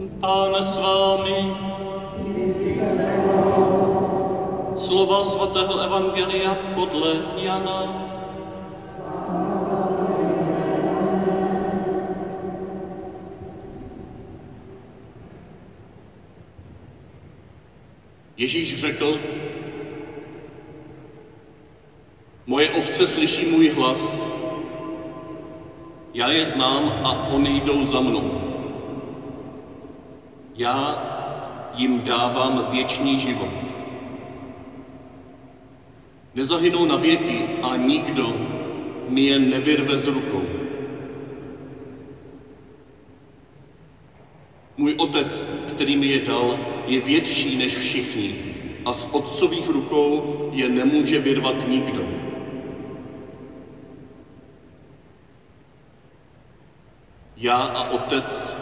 Pán s vámi. Slova svatého Evangelia podle Jana. Ježíš řekl, moje ovce slyší můj hlas, já je znám a oni jdou za mnou. Já jim dávám věčný život. Nezahynou na věky a nikdo mi je nevyrve z rukou. Můj otec, který mi je dal, je větší než všichni a z otcových rukou je nemůže vyrvat nikdo. Já a otec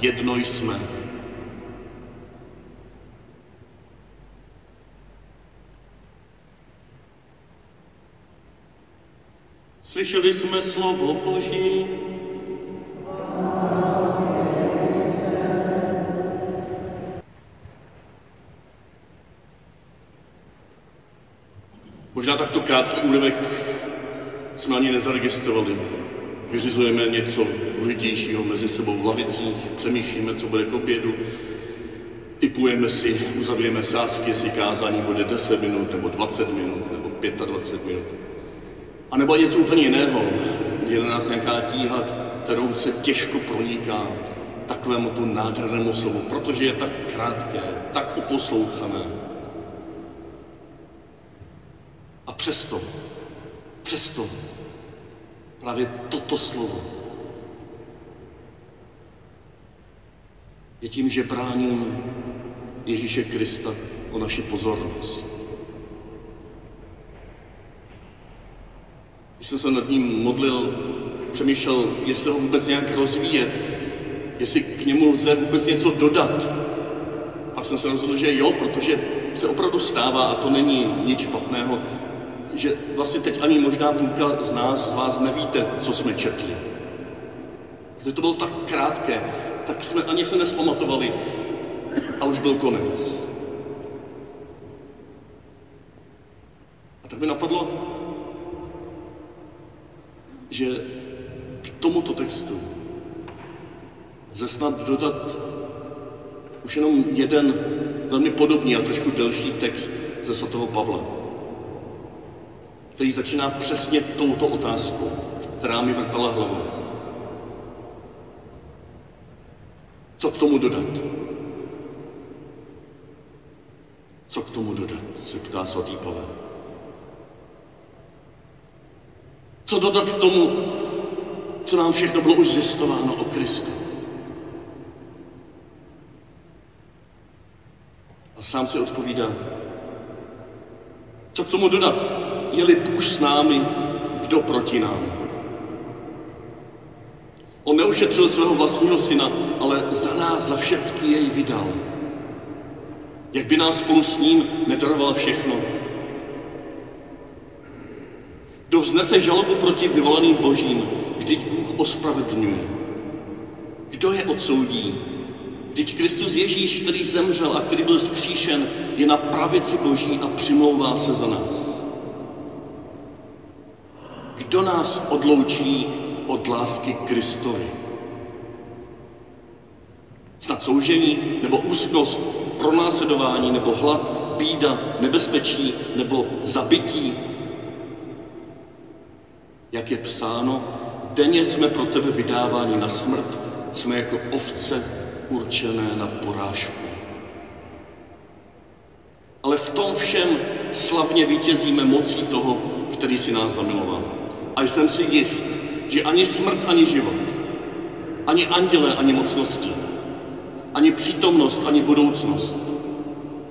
jedno jsme. Slyšeli jsme slovo Boží. Možná takto krátký úryvek jsme ani nezaregistrovali. Vyřizujeme něco důležitějšího mezi sebou v lavicích, přemýšlíme, co bude k obědu, typujeme si, uzavřeme sázky, jestli kázání bude 10 minut, nebo 20 minut, nebo 25 minut. A nebo něco úplně jiného, je na nás nějaká tíha, kterou se těžko proniká takovému tu nádhernému slovu, protože je tak krátké, tak uposlouchané. A přesto, přesto právě toto slovo je tím, že bráním Ježíše Krista o naši pozornost. Když jsem se nad ním modlil, přemýšlel, jestli ho vůbec nějak rozvíjet, jestli k němu lze vůbec něco dodat. A jsem se rozhodl, že jo, protože se opravdu stává, a to není nic špatného, že vlastně teď ani možná půlka z nás, z vás nevíte, co jsme četli. Protože to bylo tak krátké, tak jsme ani se nespamatovali a už byl konec. A tak mi napadlo, že k tomuto textu ze snad dodat už jenom jeden velmi podobný a trošku delší text ze svatého Pavla, který začíná přesně touto otázkou, která mi vrtala hlavou. Co k tomu dodat? Co k tomu dodat, se ptá svatý Pavel. Co dodat k tomu, co nám všechno bylo už zjistováno o Kristu? A sám si odpovídá, co k tomu dodat? Je-li Bůh s námi, kdo proti nám? On neušetřil svého vlastního syna, ale za nás, za všecky jej vydal. Jak by nás spolu s ním nedaroval všechno? Kdo vznese žalobu proti vyvoleným božím, vždyť Bůh ospravedlňuje. Kdo je odsoudí? Vždyť Kristus Ježíš, který zemřel a který byl zkříšen, je na pravici boží a přimlouvá se za nás. Kdo nás odloučí od lásky Kristovi? Snad soužení, nebo úzkost, pronásledování, nebo hlad, bída, nebezpečí, nebo zabití, jak je psáno, denně jsme pro tebe vydáváni na smrt, jsme jako ovce určené na porážku. Ale v tom všem slavně vítězíme mocí toho, který si nás zamiloval. A jsem si jist, že ani smrt, ani život, ani anděle, ani mocnosti, ani přítomnost, ani budoucnost,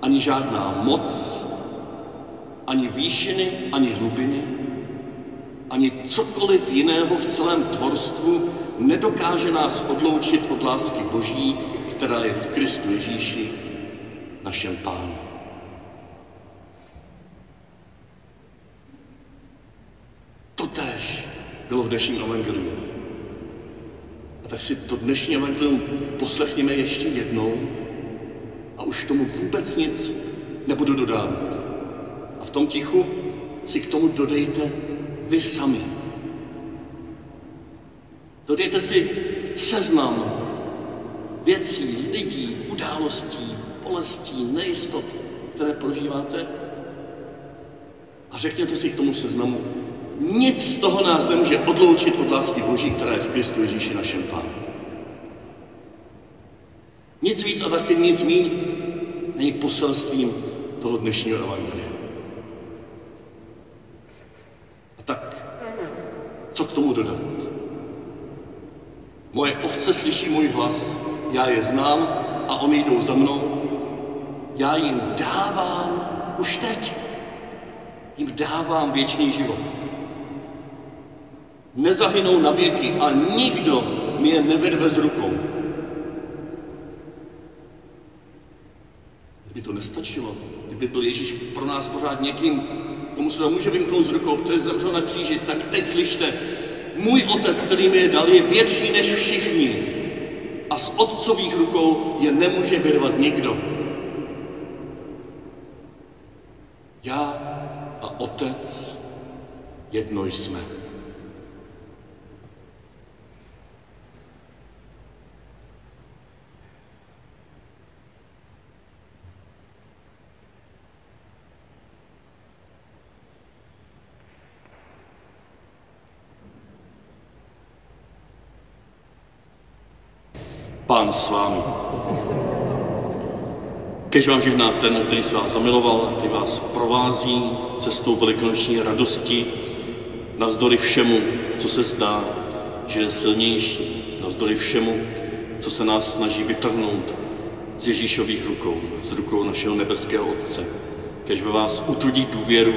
ani žádná moc, ani výšiny, ani hlubiny, ani cokoliv jiného v celém tvorstvu nedokáže nás odloučit od lásky Boží, která je v Kristu Ježíši, našem Pánu. Totež bylo v dnešním evangeliu. A tak si to dnešní evangelium poslechněme ještě jednou a už tomu vůbec nic nebudu dodávat. A v tom tichu si k tomu dodejte vy sami. Dodejte si seznam věcí, lidí, událostí, bolestí, nejistot, které prožíváte a řekněte si k tomu seznamu, nic z toho nás nemůže odloučit od lásky Boží, která je v Kristu Ježíši našem Pánu. Nic víc a taky nic míň není poselstvím toho dnešního evangelia. A tak, co k tomu dodat? Moje ovce slyší můj hlas, já je znám a oni jdou za mnou. Já jim dávám už teď. Jim dávám věčný život. Nezahynou na věky a nikdo mi je nevyrve z rukou. Kdyby to nestačilo, kdyby byl Ježíš pro nás pořád někým, komu se to může vymknout z rukou, který zemřel na kříži, tak teď slyšte, můj otec, který mi je dal, je větší než všichni a z otcových rukou je nemůže vyrvat nikdo. Já a otec jedno jsme. Pán s vámi. Kež vám žehná ten, který se vás zamiloval, který vás provází cestou velikonoční radosti, navzdory všemu, co se zdá, že je silnější, navzdory všemu, co se nás snaží vytrhnout z Ježíšových rukou, z rukou našeho nebeského Otce. Kež ve vás utrudí důvěru,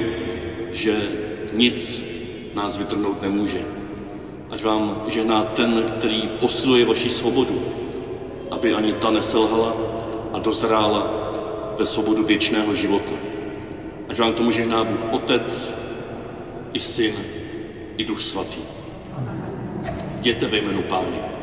že nic nás vytrhnout nemůže. Ať vám žehná ten, který posiluje vaši svobodu, aby ani ta neselhala a dozrála ve svobodu věčného života. Ať vám tomu žehná Bůh Otec, i Syn, i Duch Svatý. Jděte ve jménu Páně.